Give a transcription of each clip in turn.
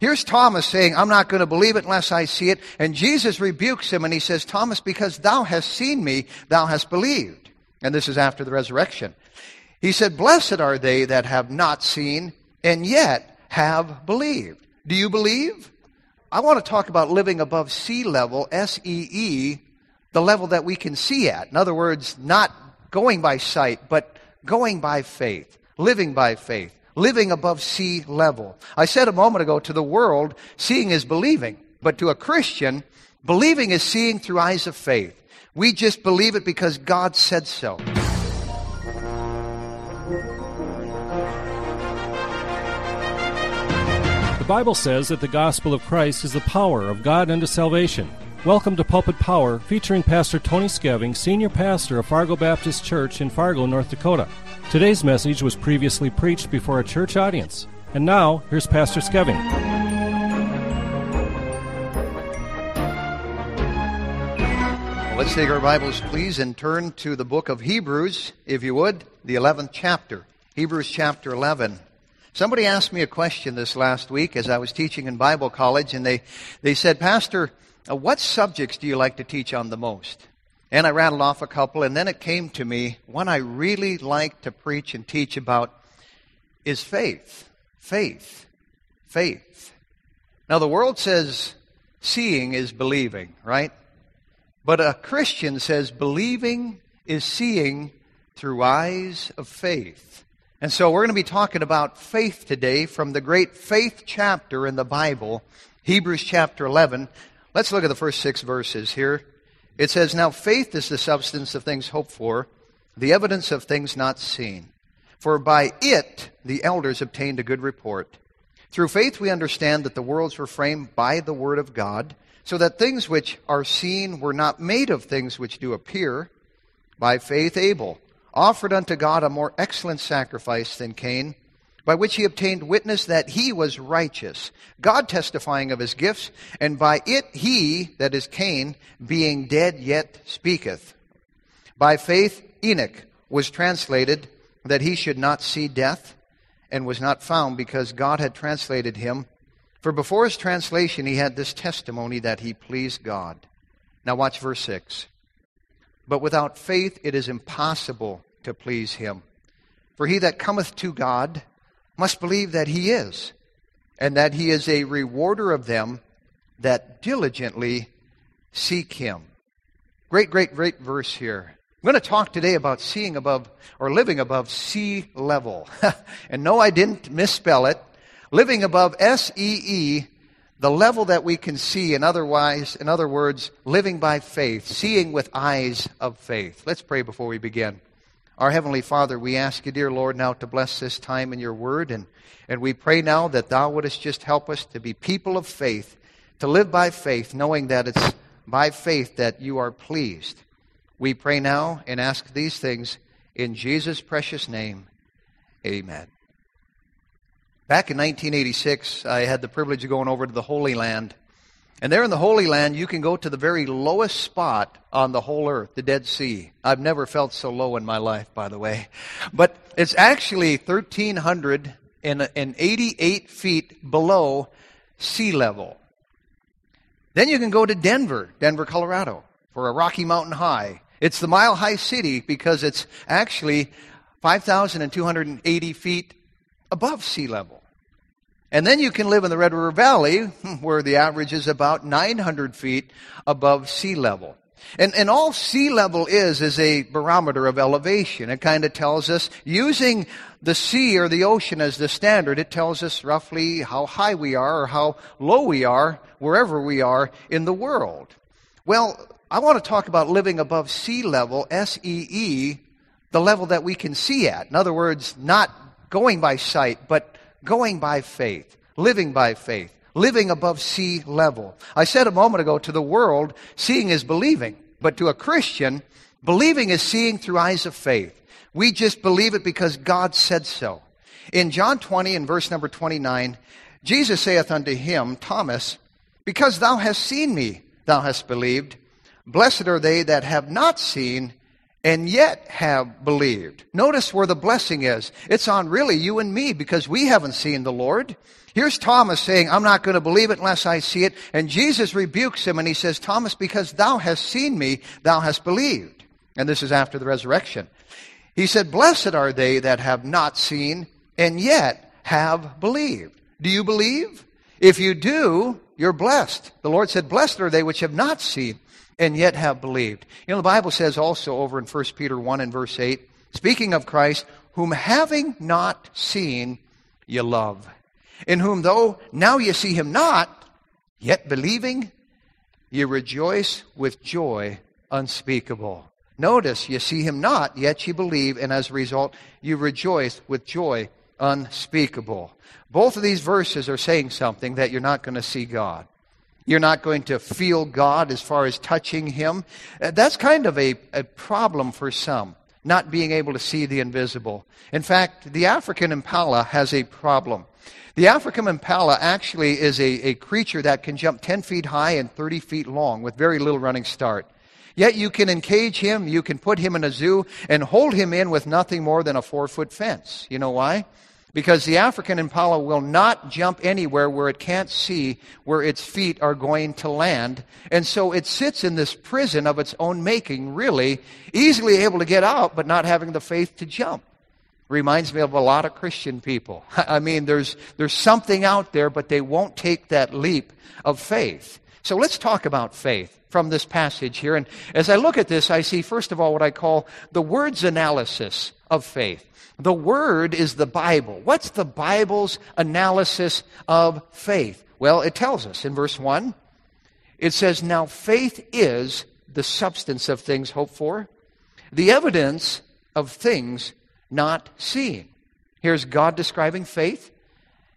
Here's Thomas saying, I'm not going to believe it unless I see it. And Jesus rebukes him and he says, Thomas, because thou hast seen me, thou hast believed. And this is after the resurrection. He said, Blessed are they that have not seen and yet have believed. Do you believe? I want to talk about living above sea level, S E E, the level that we can see at. In other words, not going by sight, but going by faith, living by faith living above sea level. I said a moment ago, to the world, seeing is believing. But to a Christian, believing is seeing through eyes of faith. We just believe it because God said so. The Bible says that the gospel of Christ is the power of God unto salvation. Welcome to Pulpit Power, featuring Pastor Tony Skeving, Senior Pastor of Fargo Baptist Church in Fargo, North Dakota. Today's message was previously preached before a church audience. And now, here's Pastor Skeving. Let's take our Bibles, please, and turn to the book of Hebrews, if you would, the 11th chapter. Hebrews chapter 11. Somebody asked me a question this last week as I was teaching in Bible college, and they, they said, Pastor, uh, what subjects do you like to teach on the most? And I rattled off a couple, and then it came to me one I really like to preach and teach about is faith. Faith. Faith. Now, the world says seeing is believing, right? But a Christian says believing is seeing through eyes of faith. And so we're going to be talking about faith today from the great faith chapter in the Bible, Hebrews chapter 11. Let's look at the first six verses here. It says, Now faith is the substance of things hoped for, the evidence of things not seen. For by it the elders obtained a good report. Through faith we understand that the worlds were framed by the word of God, so that things which are seen were not made of things which do appear. By faith Abel offered unto God a more excellent sacrifice than Cain by which he obtained witness that he was righteous, God testifying of his gifts, and by it he, that is Cain, being dead yet speaketh. By faith Enoch was translated that he should not see death, and was not found because God had translated him. For before his translation he had this testimony that he pleased God. Now watch verse 6. But without faith it is impossible to please him. For he that cometh to God must believe that he is, and that he is a rewarder of them that diligently seek him. Great, great, great verse here. I'm going to talk today about seeing above or living above sea level. and no, I didn't misspell it. Living above S E E, the level that we can see, and otherwise, in other words, living by faith, seeing with eyes of faith. Let's pray before we begin. Our Heavenly Father, we ask you, dear Lord, now to bless this time in your word. And, and we pray now that thou wouldest just help us to be people of faith, to live by faith, knowing that it's by faith that you are pleased. We pray now and ask these things in Jesus' precious name. Amen. Back in 1986, I had the privilege of going over to the Holy Land and there in the Holy Land, you can go to the very lowest spot on the whole earth, the Dead Sea. I've never felt so low in my life, by the way. But it's actually 1,388 feet below sea level. Then you can go to Denver, Denver, Colorado, for a Rocky Mountain High. It's the mile high city because it's actually 5,280 feet above sea level. And then you can live in the Red River Valley, where the average is about 900 feet above sea level. And, and all sea level is, is a barometer of elevation. It kind of tells us, using the sea or the ocean as the standard, it tells us roughly how high we are or how low we are, wherever we are in the world. Well, I want to talk about living above sea level, S-E-E, the level that we can see at. In other words, not going by sight, but going by faith, living by faith, living above sea level. I said a moment ago to the world, seeing is believing. But to a Christian, believing is seeing through eyes of faith. We just believe it because God said so. In John 20 and verse number 29, Jesus saith unto him, Thomas, because thou hast seen me, thou hast believed. Blessed are they that have not seen and yet have believed. Notice where the blessing is. It's on really you and me because we haven't seen the Lord. Here's Thomas saying, I'm not going to believe it unless I see it. And Jesus rebukes him and he says, Thomas, because thou hast seen me, thou hast believed. And this is after the resurrection. He said, Blessed are they that have not seen and yet have believed. Do you believe? If you do, you're blessed. The Lord said, Blessed are they which have not seen and yet have believed. You know, the Bible says also over in 1 Peter 1 and verse 8, speaking of Christ, whom having not seen, ye love. In whom though now ye see him not, yet believing, ye rejoice with joy unspeakable. Notice, you see him not, yet you believe, and as a result, you rejoice with joy unspeakable. Both of these verses are saying something that you're not going to see God. You're not going to feel God as far as touching Him. Uh, that's kind of a, a problem for some, not being able to see the invisible. In fact, the African impala has a problem. The African impala actually is a, a creature that can jump 10 feet high and 30 feet long with very little running start. Yet you can encage him, you can put him in a zoo, and hold him in with nothing more than a four foot fence. You know why? Because the African impala will not jump anywhere where it can't see where its feet are going to land. And so it sits in this prison of its own making, really, easily able to get out, but not having the faith to jump. Reminds me of a lot of Christian people. I mean, there's, there's something out there, but they won't take that leap of faith. So let's talk about faith from this passage here. And as I look at this, I see, first of all, what I call the words analysis of faith. The Word is the Bible. What's the Bible's analysis of faith? Well, it tells us in verse 1. It says, Now faith is the substance of things hoped for, the evidence of things not seen. Here's God describing faith,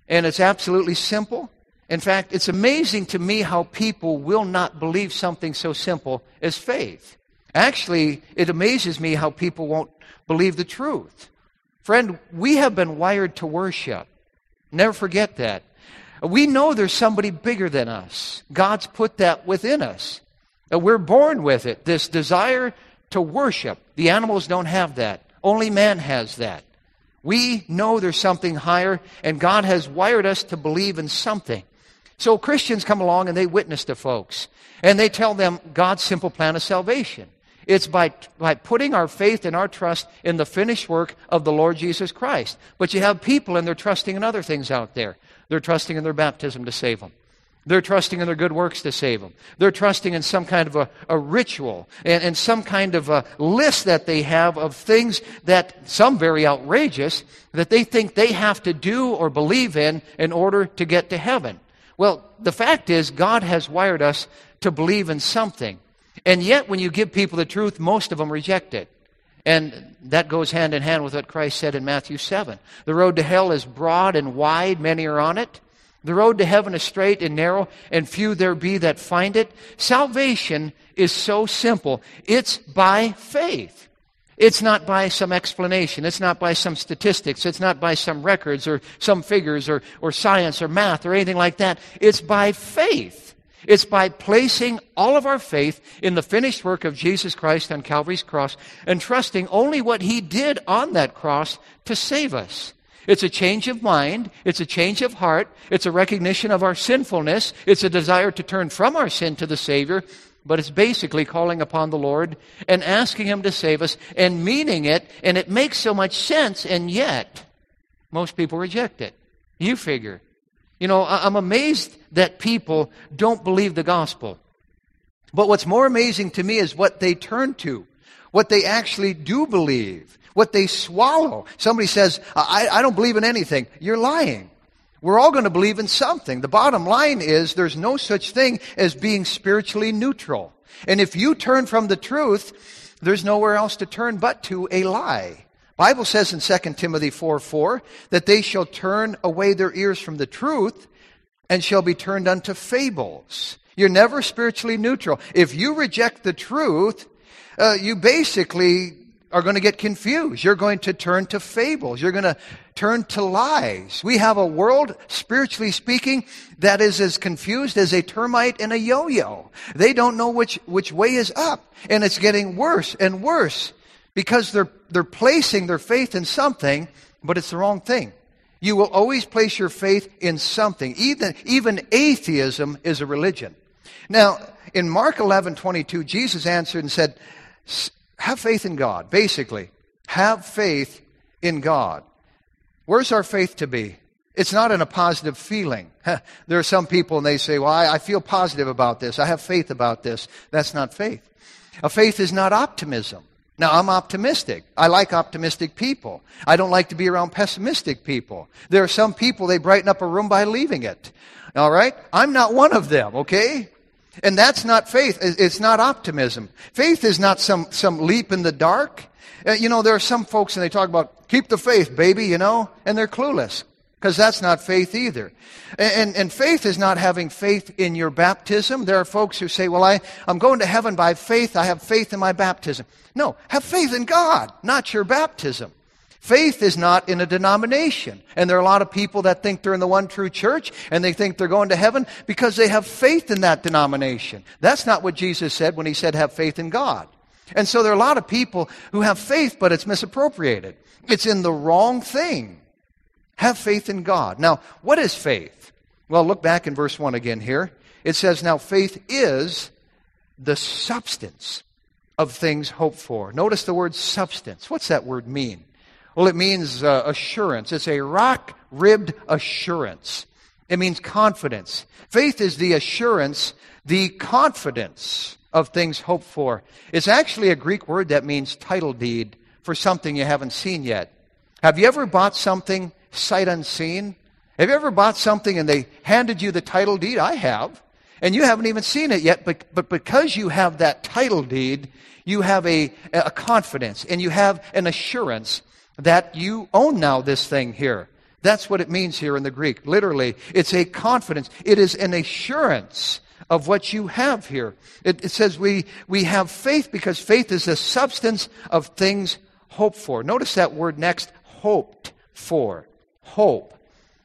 and it's absolutely simple. In fact, it's amazing to me how people will not believe something so simple as faith. Actually, it amazes me how people won't believe the truth. Friend, we have been wired to worship. Never forget that. We know there's somebody bigger than us. God's put that within us. We're born with it, this desire to worship. The animals don't have that. Only man has that. We know there's something higher, and God has wired us to believe in something. So Christians come along and they witness to folks, and they tell them God's simple plan of salvation. It's by, by putting our faith and our trust in the finished work of the Lord Jesus Christ. But you have people and they're trusting in other things out there. They're trusting in their baptism to save them. They're trusting in their good works to save them. They're trusting in some kind of a, a ritual and, and, some kind of a list that they have of things that, some very outrageous, that they think they have to do or believe in in order to get to heaven. Well, the fact is, God has wired us to believe in something. And yet, when you give people the truth, most of them reject it. And that goes hand in hand with what Christ said in Matthew 7. The road to hell is broad and wide, many are on it. The road to heaven is straight and narrow, and few there be that find it. Salvation is so simple. It's by faith. It's not by some explanation. It's not by some statistics. It's not by some records or some figures or, or science or math or anything like that. It's by faith. It's by placing all of our faith in the finished work of Jesus Christ on Calvary's cross and trusting only what He did on that cross to save us. It's a change of mind. It's a change of heart. It's a recognition of our sinfulness. It's a desire to turn from our sin to the Savior. But it's basically calling upon the Lord and asking Him to save us and meaning it. And it makes so much sense. And yet, most people reject it. You figure. You know, I'm amazed that people don't believe the gospel. But what's more amazing to me is what they turn to, what they actually do believe, what they swallow. Somebody says, I, I don't believe in anything. You're lying. We're all going to believe in something. The bottom line is there's no such thing as being spiritually neutral. And if you turn from the truth, there's nowhere else to turn but to a lie. Bible says in 2 Timothy 4 4 that they shall turn away their ears from the truth and shall be turned unto fables. You're never spiritually neutral. If you reject the truth, uh, you basically are going to get confused. You're going to turn to fables. You're going to turn to lies. We have a world, spiritually speaking, that is as confused as a termite in a yo-yo. They don't know which, which way is up. And it's getting worse and worse. because they're, they're placing their faith in something, but it's the wrong thing. You will always place your faith in something. Even, even atheism is a religion. Now, in Mark 11, 22, Jesus answered and said, have faith in God. Basically, have faith in God. Where's our faith to be? It's not in a positive feeling. there are some people and they say, well, I, I feel positive about this. I have faith about this. That's not faith. A faith is not optimism. Now, I'm optimistic. I like optimistic people. I don't like to be around pessimistic people. There are some people, they brighten up a room by leaving it. All right? I'm not one of them, okay? And that's not faith. It's not optimism. Faith is not some, some leap in the dark. Uh, you know, there are some folks and they talk about, keep the faith, baby, you know, and they're clueless. Because that's not faith either. And, and, faith is not having faith in your baptism. There are folks who say, well, I, I'm going to heaven by faith. I have faith in my baptism. No, have faith in God, not your baptism. Faith is not in a denomination. And there are a lot of people that think they're in the one true church and they think they're going to heaven because they have faith in that denomination. That's not what Jesus said when he said have faith in God. And so there are a lot of people who have faith, but it's misappropriated. It's in the wrong thing. Have faith in God. Now, what is faith? Well, look back in verse 1 again here. It says, Now faith is the substance of things hoped for. Notice the word substance. What's that word mean? Well, it means uh, assurance. It's a rock ribbed assurance. It means confidence. Faith is the assurance, the confidence of things hoped for. It's actually a Greek word that means title deed for something you haven't seen yet. Have you ever bought something sight unseen? Have you ever bought something and they handed you the title deed? I have. And you haven't even seen it yet, but, but because you have that title deed, you have a, a confidence and you have an assurance that you own now this thing here. That's what it means here in the Greek. Literally, it's a confidence. It is an assurance of what you have here. It, it, says we, we have faith because faith is the substance of things hoped for. Notice that word next, hoped for hope.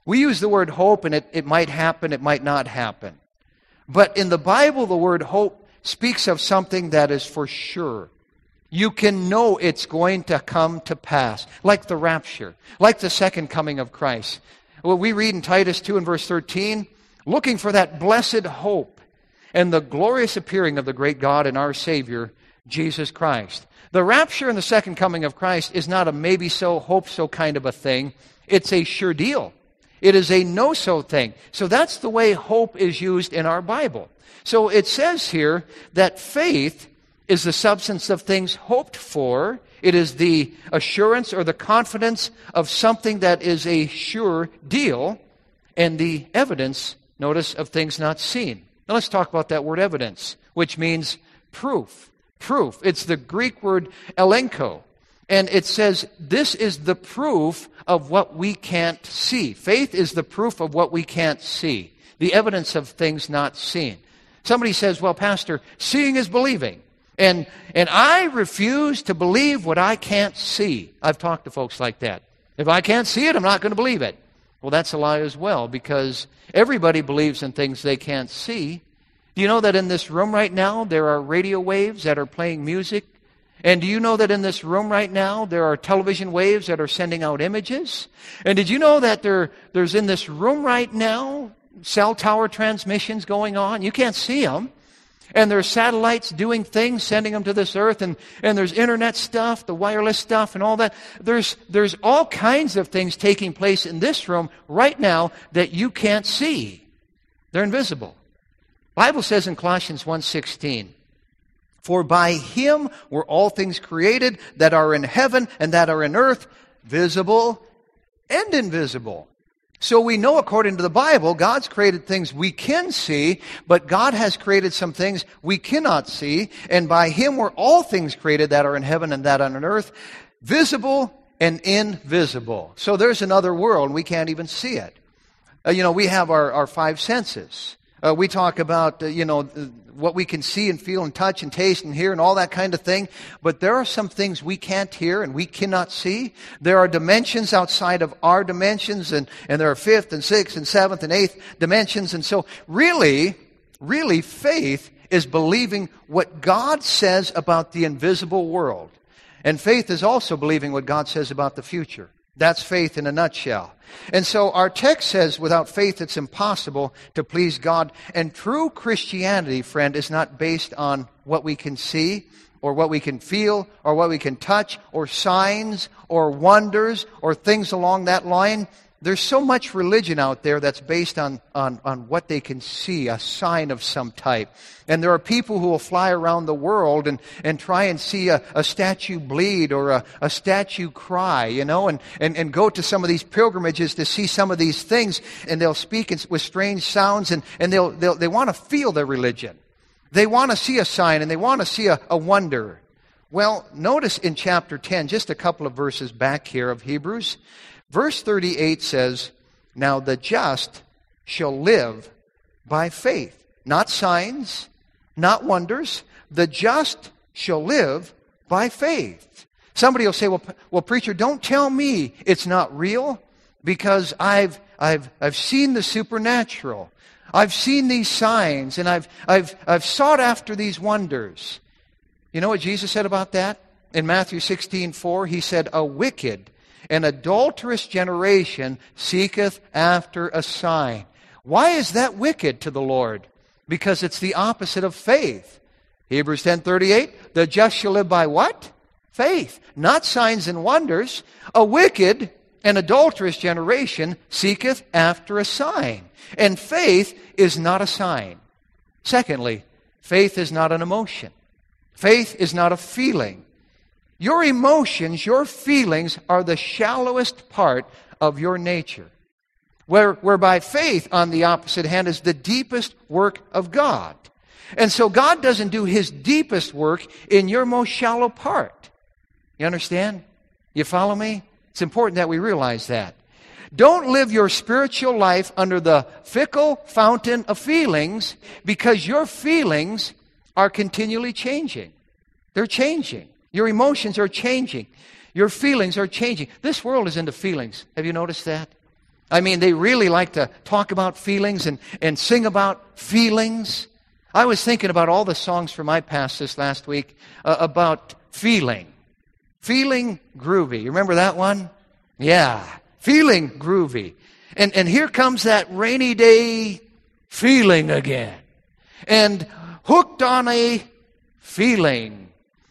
We use the word hope, and it, it might happen, it might not happen. But in the Bible, the word hope speaks of something that is for sure. You can know it's going to come to pass, like the rapture, like the second coming of Christ. Well, we read in Titus 2 and verse 13, looking for that blessed hope and the glorious appearing of the great God and our Savior, Jesus Christ. The rapture and the second coming of Christ is not a maybe so, hope so kind of a thing. It's a sure deal. It is a no so thing. So that's the way hope is used in our Bible. So it says here that faith is the substance of things hoped for. It is the assurance or the confidence of something that is a sure deal and the evidence, notice, of things not seen. Now let's talk about that word evidence, which means proof. Proof. It's the Greek word elenko. And it says, this is the proof of what we can't see. Faith is the proof of what we can't see, the evidence of things not seen. Somebody says, well, Pastor, seeing is believing. And, and I refuse to believe what I can't see. I've talked to folks like that. If I can't see it, I'm not going to believe it. Well, that's a lie as well because everybody believes in things they can't see. Do you know that in this room right now there are radio waves that are playing music and do you know that in this room right now, there are television waves that are sending out images? And did you know that there, there's in this room right now cell tower transmissions going on? You can't see them. And there's satellites doing things, sending them to this earth, and, and there's internet stuff, the wireless stuff, and all that. There's, there's all kinds of things taking place in this room right now that you can't see. They're invisible. Bible says in Colossians 1.16, for by him were all things created that are in heaven and that are in earth, visible and invisible. So we know according to the Bible, God's created things we can see, but God has created some things we cannot see, and by him were all things created that are in heaven and that are on earth, visible and invisible. So there's another world, and we can't even see it. Uh, you know, we have our, our five senses. Uh, we talk about, uh, you know, what we can see and feel and touch and taste and hear and all that kind of thing. But there are some things we can't hear and we cannot see. There are dimensions outside of our dimensions and, and there are fifth and sixth and seventh and eighth dimensions. And so really, really faith is believing what God says about the invisible world. And faith is also believing what God says about the future. That's faith in a nutshell. And so our text says without faith it's impossible to please God. And true Christianity, friend, is not based on what we can see or what we can feel or what we can touch or signs or wonders or things along that line. There's so much religion out there that's based on, on, on what they can see, a sign of some type. And there are people who will fly around the world and, and try and see a, a statue bleed or a, a statue cry, you know, and, and, and go to some of these pilgrimages to see some of these things, and they'll speak with strange sounds, and, and they'll, they'll, they want to feel their religion. They want to see a sign, and they want to see a, a wonder. Well, notice in chapter 10, just a couple of verses back here of Hebrews, Verse 38 says, Now the just shall live by faith. Not signs, not wonders. The just shall live by faith. Somebody will say, well, well, preacher, don't tell me it's not real because I've, I've, I've seen the supernatural. I've seen these signs and I've, I've, I've sought after these wonders. You know what Jesus said about that? In Matthew 16, 4, he said, A wicked an adulterous generation seeketh after a sign. Why is that wicked to the Lord? Because it's the opposite of faith. Hebrews 10:38, the just shall live by what? Faith, not signs and wonders. A wicked and adulterous generation seeketh after a sign. And faith is not a sign. Secondly, faith is not an emotion. Faith is not a feeling. Your emotions, your feelings are the shallowest part of your nature. Where, whereby faith, on the opposite hand, is the deepest work of God. And so God doesn't do his deepest work in your most shallow part. You understand? You follow me? It's important that we realize that. Don't live your spiritual life under the fickle fountain of feelings because your feelings are continually changing. They're changing. Your emotions are changing. Your feelings are changing. This world is into feelings. Have you noticed that? I mean, they really like to talk about feelings and, and sing about feelings. I was thinking about all the songs from my past this last week uh, about feeling. Feeling groovy. You remember that one? Yeah. Feeling groovy. And, and here comes that rainy day feeling again. And hooked on a feeling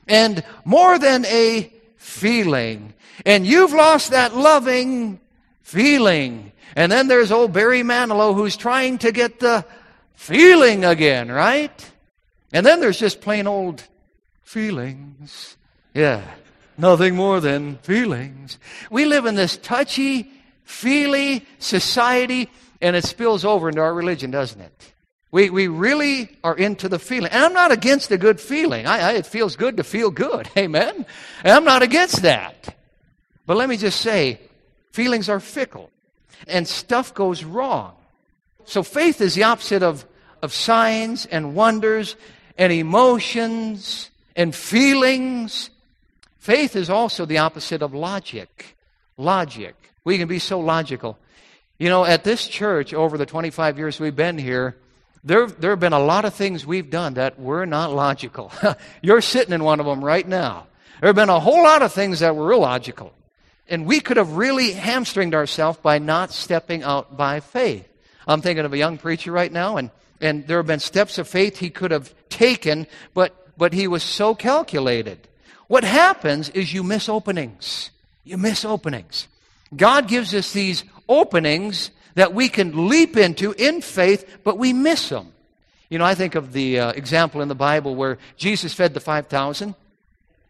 and more than a feeling. And you've lost that loving feeling. And then there's old Barry Manilow who's trying to get the feeling again, right? And then there's just plain old feelings. Yeah. Nothing more than feelings. We live in this touchy, feely society, and it spills over into our religion, doesn't it? We, we really are into the feeling. And I'm not against a good feeling. I, I, it feels good to feel good. Amen. And I'm not against that. But let me just say, feelings are fickle and stuff goes wrong. So faith is the opposite of, of signs and wonders and emotions and feelings. Faith is also the opposite of logic. Logic. We can be so logical. You know, at this church, over the 25 years we've been here, there, there have been a lot of things we've done that were not logical. You're sitting in one of them right now. There have been a whole lot of things that were illogical. And we could have really hamstringed ourselves by not stepping out by faith. I'm thinking of a young preacher right now, and, and there have been steps of faith he could have taken, but, but he was so calculated. What happens is you miss openings. You miss openings. God gives us these openings that we can leap into in faith, but we miss them. You know, I think of the uh, example in the Bible where Jesus fed the 5,000.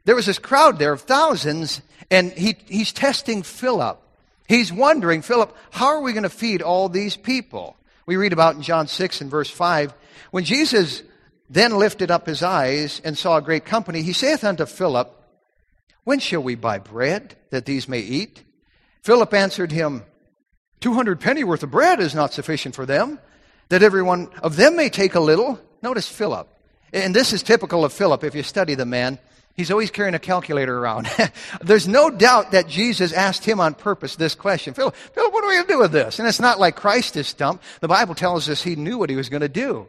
There was this crowd there of thousands, and he, he's testing Philip. He's wondering, Philip, how are we going to feed all these people? We read about in John 6 and verse 5. When Jesus then lifted up his eyes and saw a great company, he saith unto Philip, When shall we buy bread that these may eat? Philip answered him, 200 pennyworth of bread is not sufficient for them, that every one of them may take a little. Notice Philip. And this is typical of Philip if you study the man. He's always carrying a calculator around. There's no doubt that Jesus asked him on purpose this question. Philip, Philip, what are we going to do with this? And it's not like Christ is stumped. The Bible tells us he knew what he was going to do.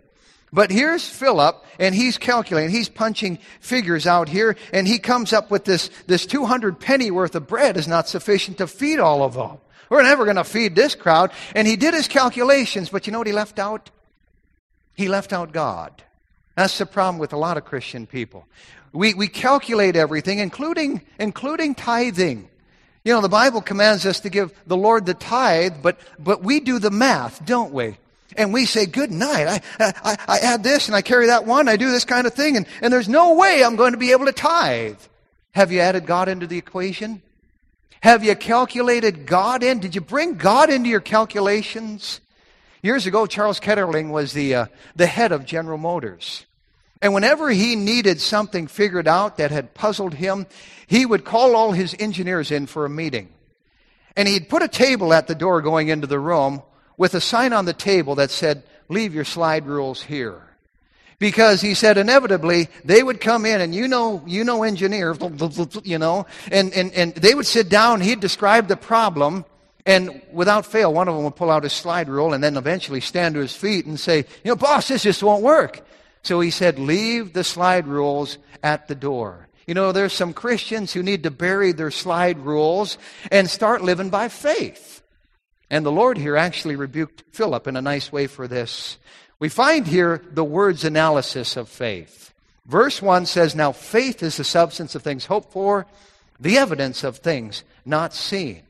But here's Philip, and he's calculating, he's punching figures out here, and he comes up with this, this 200 penny worth of bread is not sufficient to feed all of them. We're never going to feed this crowd. And he did his calculations, but you know what he left out? He left out God. That's the problem with a lot of Christian people. We, we calculate everything, including, including tithing. You know, the Bible commands us to give the Lord the tithe, but, but we do the math, don't we? And we say, good night. I, I, I add this and I carry that one. I do this kind of thing. And, and there's no way I'm going to be able to tithe. Have you added God into the equation? Have you calculated God in? Did you bring God into your calculations? Years ago, Charles Kettering was the, uh, the head of General Motors. And whenever he needed something figured out that had puzzled him, he would call all his engineers in for a meeting. And he'd put a table at the door going into the room with a sign on the table that said, Leave your slide rules here. Because he said inevitably they would come in and you know, you know engineer you know, and, and, and they would sit down, he'd describe the problem, and without fail, one of them would pull out his slide rule and then eventually stand to his feet and say, you know, boss, this just won't work. So he said, leave the slide rules at the door. You know, there's some Christians who need to bury their slide rules and start living by faith. And the Lord here actually rebuked Philip in a nice way for this. We find here the word's analysis of faith. Verse 1 says, Now faith is the substance of things hoped for, the evidence of things not seen.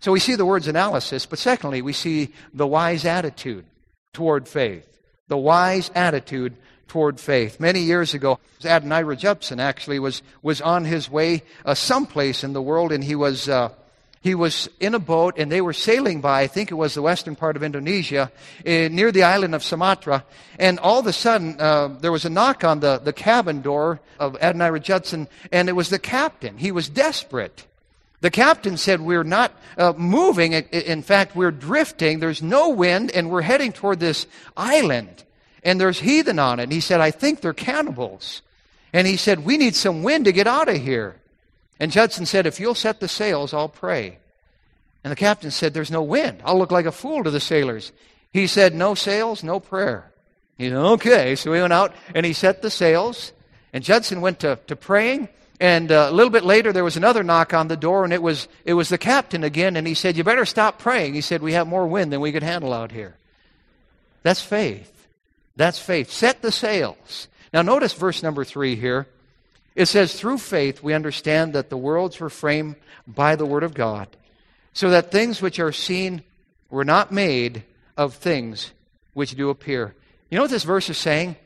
So we see the word's analysis, but secondly, we see the wise attitude toward faith. The wise attitude toward faith. Many years ago, Adoniram Judson actually was, was on his way uh, someplace in the world, and he was uh, he was in a boat and they were sailing by, I think it was the western part of Indonesia, uh, near the island of Sumatra. And all of a sudden, uh, there was a knock on the, the cabin door of Adoniram Judson, and it was the captain. He was desperate. The captain said, We're not uh, moving. In fact, we're drifting. There's no wind, and we're heading toward this island. And there's heathen on it. And he said, I think they're cannibals. And he said, We need some wind to get out of here. And Judson said, If you'll set the sails, I'll pray. And the captain said, There's no wind. I'll look like a fool to the sailors. He said, No sails, no prayer. He said, Okay. So he went out and he set the sails. And Judson went to, to praying. And uh, a little bit later, there was another knock on the door, and it was, it was the captain again. And he said, You better stop praying. He said, We have more wind than we could handle out here. That's faith. That's faith. Set the sails. Now, notice verse number three here. It says, through faith, we understand that the worlds were framed by the Word of God, so that things which are seen were not made of things which do appear. You know what this verse is saying?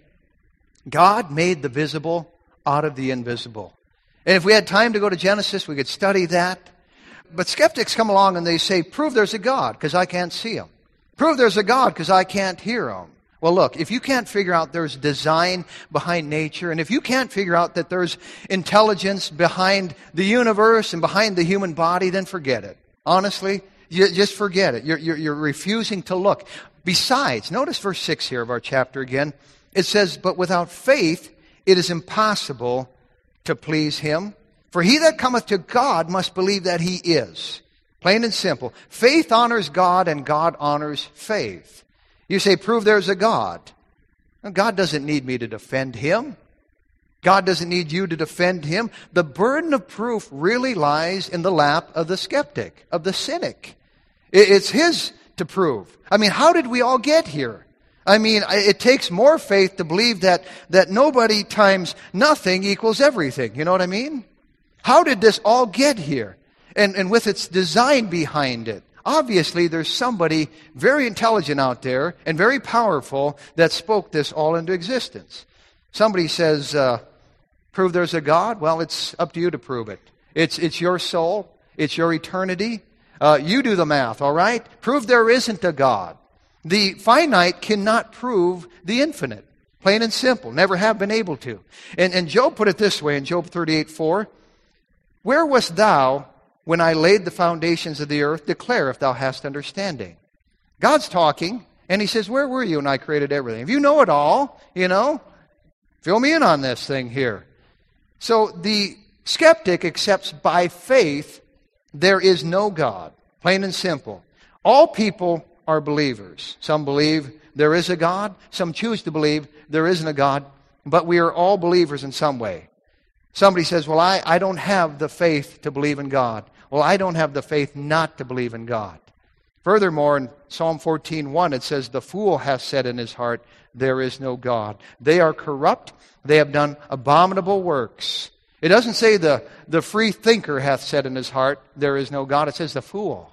God made the visible out of the invisible. And if we had time to go to Genesis, we could study that. But skeptics come along and they say, prove there's a God, because I can't see him. Prove there's a God, because I can't hear him. Well, look, if you can't figure out there's design behind nature, and if you can't figure out that there's intelligence behind the universe and behind the human body, then forget it. Honestly, you just forget it. You're, you're, you're refusing to look. Besides, notice verse 6 here of our chapter again. It says, But without faith it is impossible to please him. For he that cometh to God must believe that he is. Plain and simple. Faith honors God and God honors faith. You say, prove there's a God. God doesn't need me to defend him. God doesn't need you to defend him. The burden of proof really lies in the lap of the skeptic, of the cynic. It's his to prove. I mean, how did we all get here? I mean, it takes more faith to believe that, that nobody times nothing equals everything. You know what I mean? How did this all get here? And, and with its design behind it. Obviously, there's somebody very intelligent out there and very powerful that spoke this all into existence. Somebody says, uh, prove there's a God. Well, it's up to you to prove it. It's, it's your soul. It's your eternity. Uh, you do the math, all right? Prove there isn't a God. The finite cannot prove the infinite. Plain and simple. Never have been able to. And, and Job put it this way in Job 38 4 Where wast thou when I laid the foundations of the earth, declare if thou hast understanding. God's talking, and he says, Where were you when I created everything? If you know it all, you know, fill me in on this thing here. So the skeptic accepts by faith there is no God. Plain and simple. All people are believers. Some believe there is a God. Some choose to believe there isn't a God. But we are all believers in some way. Somebody says, Well, I, I don't have the faith to believe in God. Well, I don't have the faith not to believe in God. Furthermore, in Psalm 14:1 it says, "The fool hath said in his heart, there is no God." They are corrupt. They have done abominable works. It doesn't say the, the free thinker hath said in his heart, there is no God. It says the fool.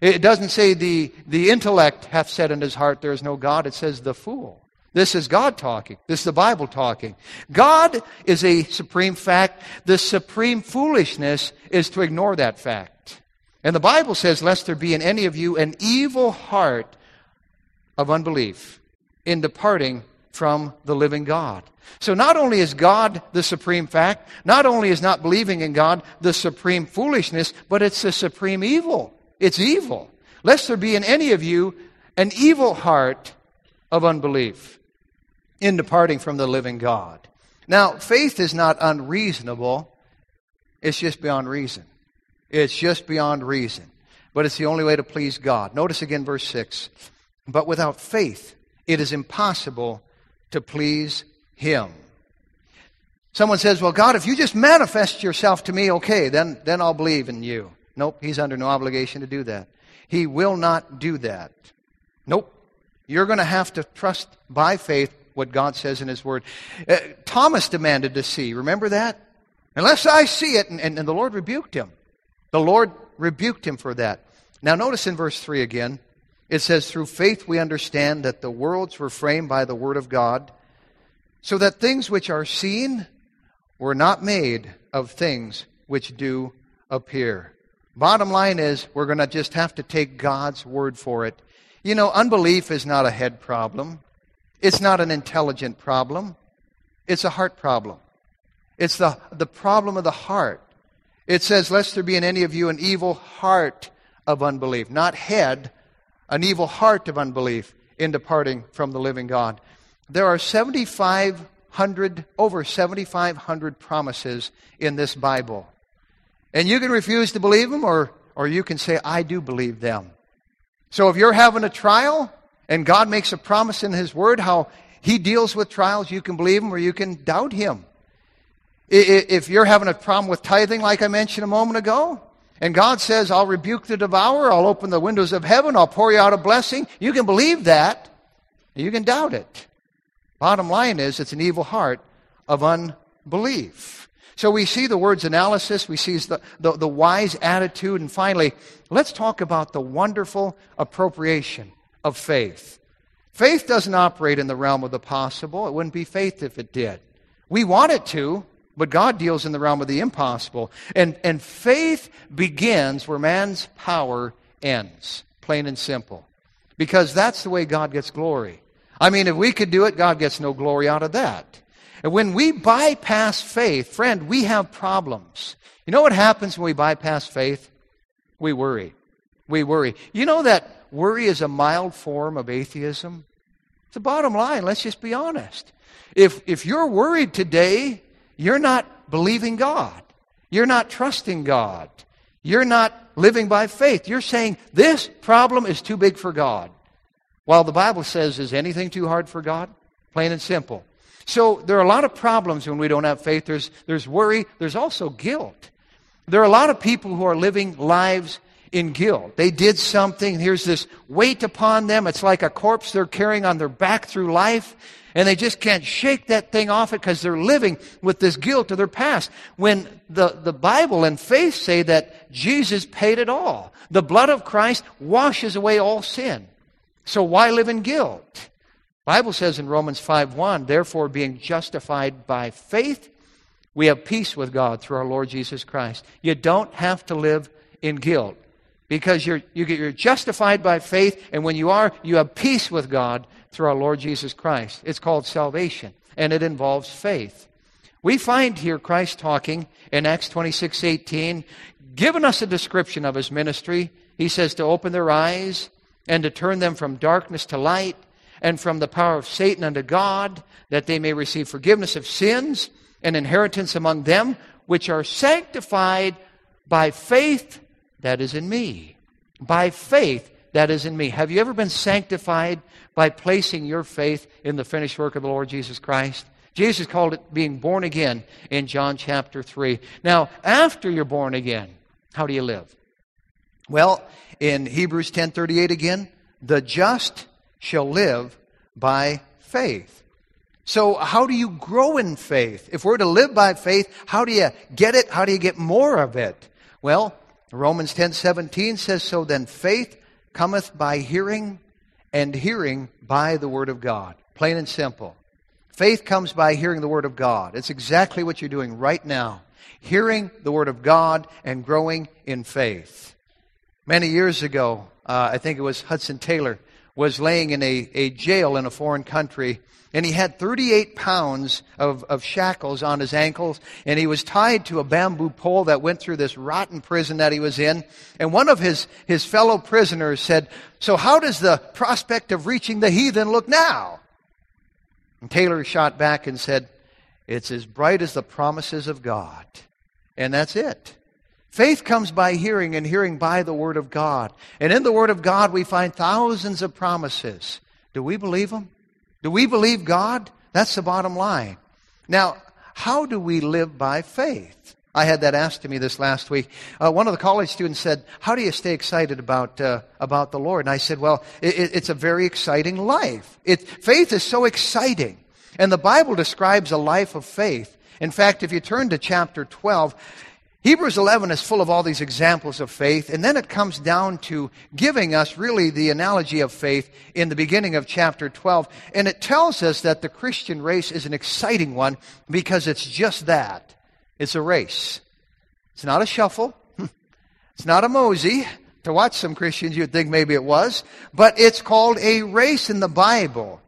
It doesn't say the, the intellect hath said in his heart, there is no God. It says the fool. This is God talking. This is the Bible talking. God is a supreme fact. The supreme foolishness is to ignore that fact. And the Bible says, lest there be in any of you an evil heart of unbelief in departing from the living God. So not only is God the supreme fact, not only is not believing in God the supreme foolishness, but it's the supreme evil. It's evil. Lest there be in any of you an evil heart of unbelief in departing from the living God. Now, faith is not unreasonable, it's just beyond reason. It's just beyond reason. But it's the only way to please God. Notice again verse 6. But without faith, it is impossible to please Him. Someone says, Well, God, if you just manifest yourself to me, okay, then, then I'll believe in you. Nope, He's under no obligation to do that. He will not do that. Nope. You're going to have to trust by faith what God says in His Word. Uh, Thomas demanded to see. Remember that? Unless I see it, and, and, and the Lord rebuked him. The Lord rebuked him for that. Now, notice in verse 3 again, it says, Through faith we understand that the worlds were framed by the Word of God, so that things which are seen were not made of things which do appear. Bottom line is, we're going to just have to take God's word for it. You know, unbelief is not a head problem. It's not an intelligent problem. It's a heart problem. It's the, the problem of the heart. It says, Lest there be in any of you an evil heart of unbelief, not head, an evil heart of unbelief in departing from the living God. There are 7,500, over 7,500 promises in this Bible. And you can refuse to believe them, or, or you can say, I do believe them. So if you're having a trial, and God makes a promise in His Word how He deals with trials, you can believe Him or you can doubt Him. If you're having a problem with tithing, like I mentioned a moment ago, and God says, I'll rebuke the devourer, I'll open the windows of heaven, I'll pour you out a blessing, you can believe that, you can doubt it. Bottom line is, it's an evil heart of unbelief. So we see the word's analysis, we see the, the, the wise attitude, and finally, let's talk about the wonderful appropriation of faith. Faith doesn't operate in the realm of the possible. It wouldn't be faith if it did. We want it to, but God deals in the realm of the impossible. And, and faith begins where man's power ends, plain and simple. Because that's the way God gets glory. I mean, if we could do it, God gets no glory out of that. And when we bypass faith, friend, we have problems. You know what happens when we bypass faith? We worry. We worry. You know that worry is a mild form of atheism? It's the bottom line. Let's just be honest. If, if you're worried today, you're not believing God. You're not trusting God. You're not living by faith. You're saying, this problem is too big for God. While the Bible says, is anything too hard for God? Plain and simple. So there are a lot of problems when we don't have faith. There's, there's worry. There's also guilt. There are a lot of people who are living lives in guilt. They did something. Here's this weight upon them. It's like a corpse they're carrying on their back through life. And they just can't shake that thing off it because they're living with this guilt of their past. When the, the Bible and faith say that Jesus paid it all. The blood of Christ washes away all sin. So why live in guilt? Bible says in Romans 5:1, therefore being justified by faith, we have peace with God through our Lord Jesus Christ. You don't have to live in guilt because you're, you get, you're justified by faith, and when you are, you have peace with God through our Lord Jesus Christ. It's called salvation, and it involves faith. We find here Christ talking in Acts 26 18, giving us a description of his ministry. He says to open their eyes and to turn them from darkness to light and from the power of Satan unto God, that they may receive forgiveness of sins and inheritance among them which are sanctified by faith that is in me. By faith that is in me. Have you ever been sanctified by placing your faith in the finished work of the Lord Jesus Christ? Jesus called it being born again in John chapter 3. Now, after you're born again, how do you live? Well, in Hebrews 10:38 again, the just shall live by faith. So, how do you grow in faith? If we're to live by faith, how do you get it? How do you get more of it? Well, Romans 10:17 says so then faith cometh by hearing and hearing by the word of God. Plain and simple. Faith comes by hearing the word of God. It's exactly what you're doing right now. Hearing the word of God and growing in faith. Many years ago, uh, I think it was Hudson Taylor, was laying in a, a jail in a foreign country and he had 38 pounds of, of shackles on his ankles, and he was tied to a bamboo pole that went through this rotten prison that he was in. And one of his, his fellow prisoners said, So how does the prospect of reaching the heathen look now? And Taylor shot back and said, It's as bright as the promises of God. And that's it. Faith comes by hearing, and hearing by the Word of God. And in the Word of God, we find thousands of promises. Do we believe them? Do we believe God? That's the bottom line. Now, how do we live by faith? I had that asked to me this last week. Uh, one of the college students said, "How do you stay excited about uh, about the Lord?" And I said, "Well, it, it's a very exciting life. It, faith is so exciting, and the Bible describes a life of faith. In fact, if you turn to chapter twelve, Hebrews 11 is full of all these examples of faith, and then it comes down to giving us really the analogy of faith in the beginning of chapter 12. And it tells us that the Christian race is an exciting one because it's just that. It's a race. It's not a shuffle. It's not a mosey. To watch some Christians, you'd think maybe it was. But it's called a race in the Bible.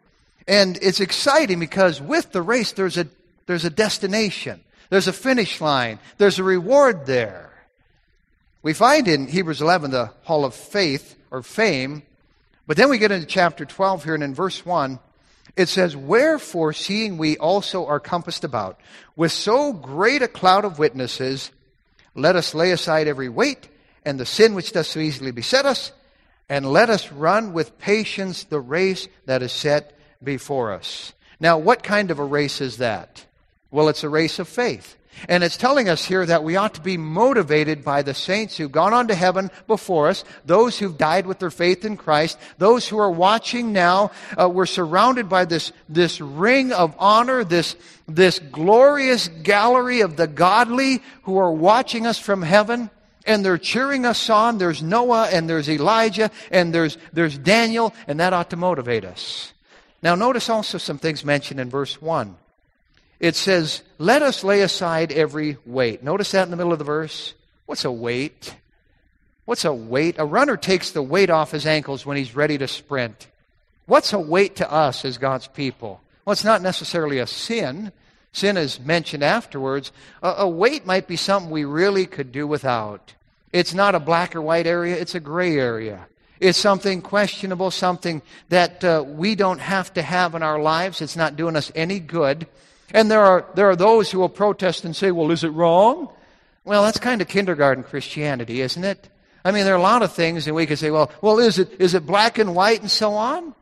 And it's exciting because with the race, there's a, there's a destination. There's a finish line. There's a reward there. We find in Hebrews 11 the hall of faith or fame, but then we get into chapter 12 here, and in verse 1, it says, Wherefore, seeing we also are compassed about with so great a cloud of witnesses, let us lay aside every weight and the sin which does so easily beset us, and let us run with patience the race that is set before us. Now, what kind of a race is that? Well, it's a race of faith. And it's telling us here that we ought to be motivated by the saints who've gone on to heaven before us, those who've died with their faith in Christ, those who are watching now. Uh, we're surrounded by this, this ring of honor, this, this glorious gallery of the godly who are watching us from heaven. And they're cheering us on. There's Noah and there's Elijah and there's, there's Daniel, and that ought to motivate us. Now, notice also some things mentioned in verse 1 it says, Let us lay aside every weight. Notice that in the middle of the verse. What's a weight? What's a weight? A runner takes the weight off his ankles when he's ready to sprint. What's a weight to us as God's people? Well, it's not necessarily a sin. Sin is mentioned afterwards. A, a weight might be something we really could do without. It's not a black or white area, it's a gray area. It's something questionable, something that uh, we don't have to have in our lives. It's not doing us any good. And there are, there are those who will protest and say, well, is it wrong? Well, that's kind of kindergarten Christianity, isn't it? I mean, there are a lot of things and we could say, well, well, is it, is it black and white and so on?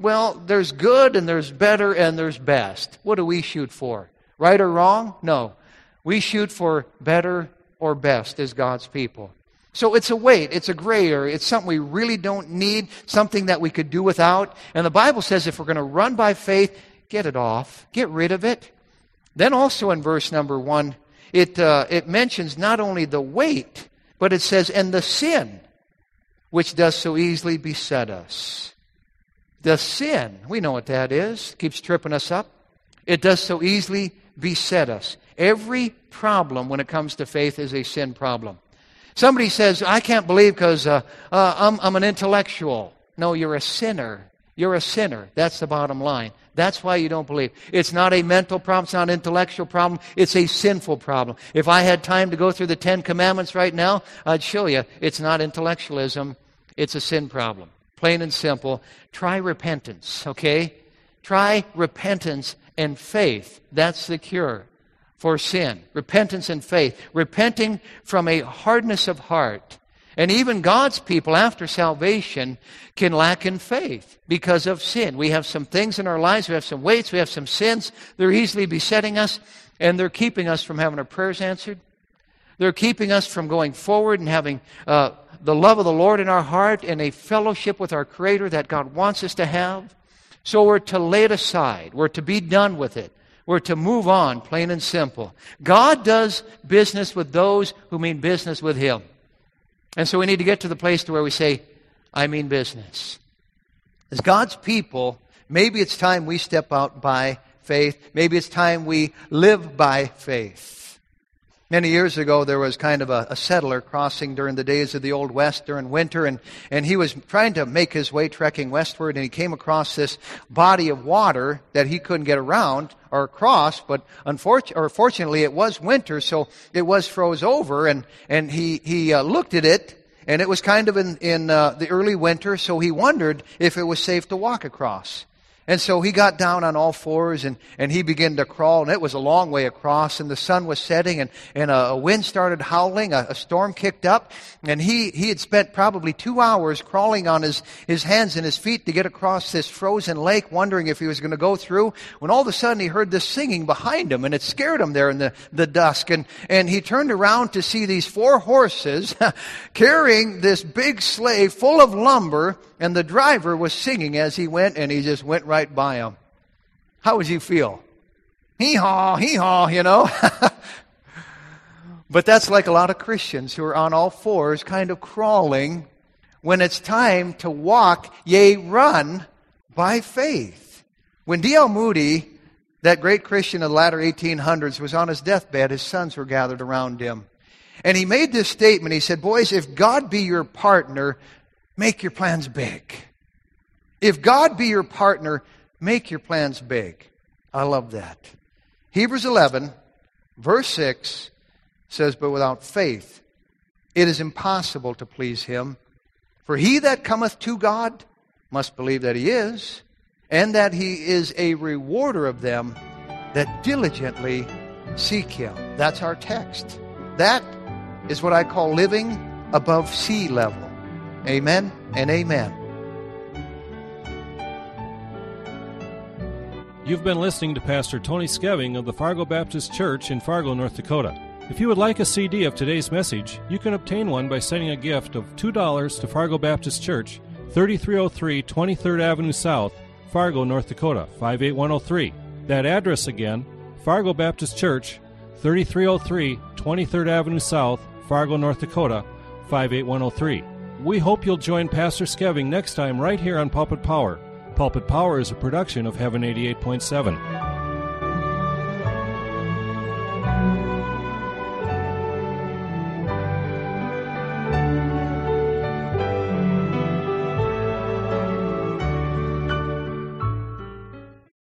Well, there's good and there's better and there's best. What do we shoot for? Right or wrong? No. We shoot for better or best as God's people. So it's a weight, it's a gray area, it's something we really don't need, something that we could do without. And the Bible says if we're going to run by faith, get it off, get rid of it. Then also in verse number one, it, uh, it mentions not only the weight, but it says, and the sin which does so easily beset us. The sin, we know what that is, keeps tripping us up. It does so easily beset us. Every problem when it comes to faith is a sin problem. Somebody says, I can't believe because uh, uh, I'm, I'm an intellectual. No, you're a sinner. You're a sinner. That's the bottom line. That's why you don't believe. It's not a mental problem. It's not an intellectual problem. It's a sinful problem. If I had time to go through the Ten Commandments right now, I'd show you it's not intellectualism. It's a sin problem. Plain and simple. Try repentance, okay? Try repentance and faith. That's the cure for sin. Repentance and faith. Repenting from a hardness of heart And even God's people after salvation can lack in faith because of sin. We have some things in our lives, we have some weights, we have some sins. They're easily besetting us, and they're keeping us from having our prayers answered. They're keeping us from going forward and having uh, the love of the Lord in our heart and a fellowship with our Creator that God wants us to have. So we're to lay it aside. We're to be done with it. We're to move on, plain and simple. God does business with those who mean business with Him. And so we need to get to the place to where we say, I mean business. As God's people, maybe it's time we step out by faith. Maybe it's time we live by faith. Many years ago, there was kind of a, a, settler crossing during the days of the Old West during winter, and, and he was trying to make his way trekking westward, and he came across this body of water that he couldn't get around or across, but unfortunately, or fortunately, it was winter, so it was froze over, and, and he, he uh, looked at it, and it was kind of in, in uh, the early winter, so he wondered if it was safe to walk across. And so he got down on all fours and, and he began to crawl, and it was a long way across, and the sun was setting, and, and a, a wind started howling, a, a, storm kicked up, and he, he had spent probably two hours crawling on his, his hands and his feet to get across this frozen lake, wondering if he was going to go through, when all of a sudden he heard this singing behind him, and it scared him there in the, the dusk, and, and he turned around to see these four horses carrying this big sleigh full of lumber, and the driver was singing as he went, and he just went right by him. How would you feel? Hee haw, hee haw, you know? but that's like a lot of Christians who are on all fours, kind of crawling when it's time to walk, yea, run by faith. When D.L. Moody, that great Christian of the latter 1800s, was on his deathbed, his sons were gathered around him. And he made this statement. He said, Boys, if God be your partner, make your plans big. If God be your partner, make your plans big. I love that. Hebrews 11, verse 6 says, But without faith, it is impossible to please him. For he that cometh to God must believe that he is, and that he is a rewarder of them that diligently seek him. That's our text. That is what I call living above sea level. Amen and amen. You've been listening to Pastor Tony Skeving of the Fargo Baptist Church in Fargo, North Dakota. If you would like a CD of today's message, you can obtain one by sending a gift of $2 to Fargo Baptist Church, 3303 23rd Avenue South, Fargo, North Dakota, 58103. That address again, Fargo Baptist Church, 3303 23rd Avenue South, Fargo, North Dakota, 58103. We hope you'll join Pastor Skeving next time right here on Pulpit Power. Pulpit Power is a production of Heaven 88.7.